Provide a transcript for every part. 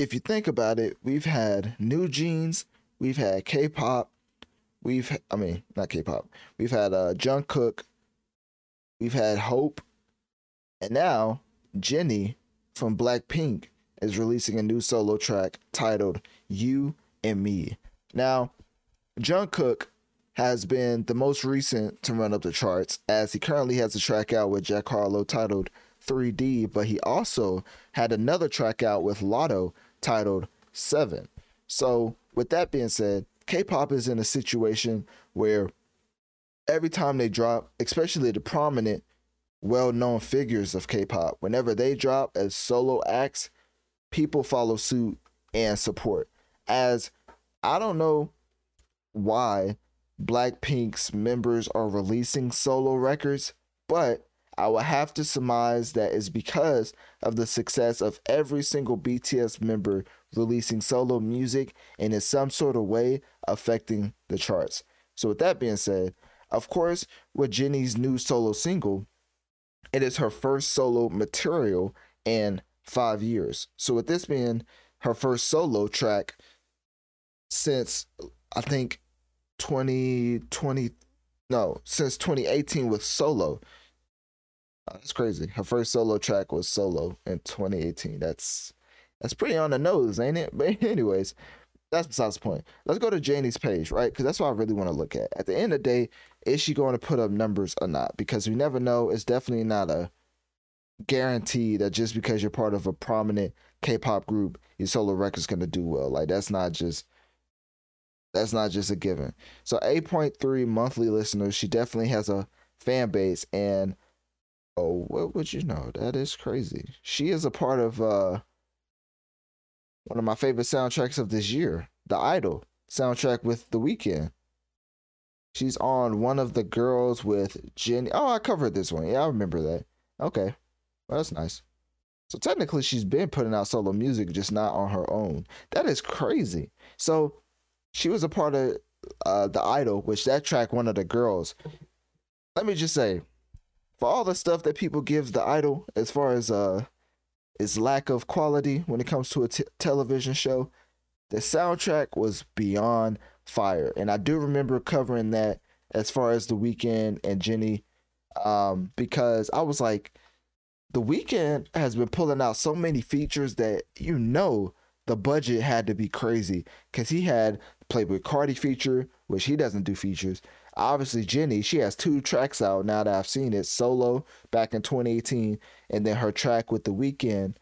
if you think about it, we've had NewJeans, we've had K-pop, we've I mean not K-pop, we've had uh Jungkook, we've had Hope, and now Jennie from Blackpink is releasing a new solo track titled "You and Me." Now, Jungkook has been the most recent to run up the charts as he currently has a track out with Jack Harlow titled 3D, but he also had another track out with Latto titled 7. So, with that being said, K pop is in a situation where every time they drop, especially the prominent, well known figures of K pop, whenever they drop as solo acts, people follow suit and support. As I don't know why Blackpink's members are releasing solo records, but I would have to surmise that is because of the success of every single BTS member releasing solo music and in some sort of way affecting the charts. So, with that being said, of course, with Jennie's new solo single, it is her first solo material in five years. So, with this being her first solo track since I think 2020, no, since 2018 with solo. That's crazy. Her first solo track was solo in 2018. That's that's pretty on the nose, ain't it? But anyways, that's besides the point. Let's go to Janie's page, right? Because that's what I really want to look at. At the end of the day, is she going to put up numbers or not? Because we never know. It's definitely not a guarantee that just because you're part of a prominent K-pop group, your solo record's gonna do well. Like that's not just that's not just a given. So 8.3 monthly listeners. She definitely has a fan base, and oh, what would you know? That is crazy. She is a part of uh one of my favorite soundtracks of this year, The Idol soundtrack with The Weeknd. She's on one of the girls with Jennie. Oh, I covered this one. Yeah, I remember that. Okay. Well, that's nice. So technically, she's been putting out solo music, just not on her own. That is crazy. So she was a part of uh, the Idol, which that track, one of the girls. Let me just say, for all the stuff that people give the Idol, as far as uh, its lack of quality when it comes to a t- television show, the soundtrack was beyond fire, and I do remember covering that as far as the Weeknd and Jennie um, because I was like the Weeknd has been pulling out so many features that you know the budget had to be crazy because he had Playboi Carti feature, which he doesn't do features. Obviously, Jennie, she has two tracks out now that I've seen it solo back in 2018, and then her track with The Weeknd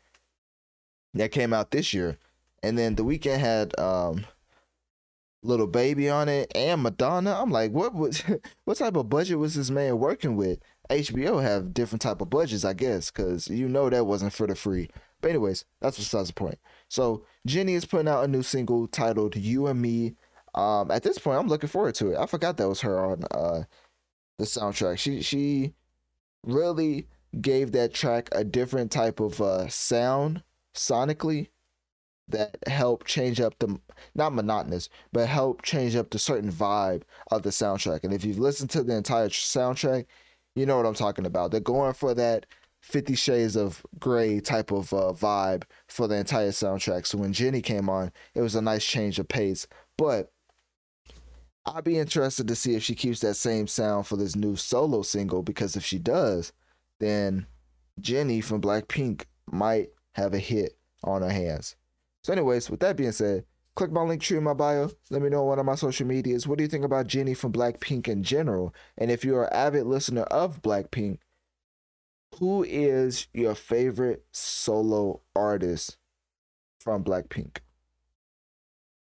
that came out this year. And then The Weeknd had um, Lil Baby on it and Madonna. I'm like, what was what type of budget was this man working with? HBO have different type of budgets, I guess, because you know that wasn't for the free. But anyways, that's besides the point. So Jennie is putting out a new single titled "You and Me." Um, at this point, I'm looking forward to it. I forgot that was her on uh, the soundtrack. She she really gave that track a different type of uh, sound sonically that helped change up the not monotonous, but helped change up the certain vibe of the soundtrack. And if you've listened to the entire soundtrack, you know what I'm talking about. They're going for that Fifty Shades of Grey type of uh, vibe for the entire soundtrack. So when Jennie came on, it was a nice change of pace. But I'd be interested to see if she keeps that same sound for this new solo single because if she does, then Jennie from Blackpink might have a hit on her hands. So, anyways, with that being said, click my Linktree in my bio. Let me know on one of my social medias. What do you think about Jennie from Blackpink in general? And if you're an avid listener of Blackpink, who is your favorite solo artist from Blackpink?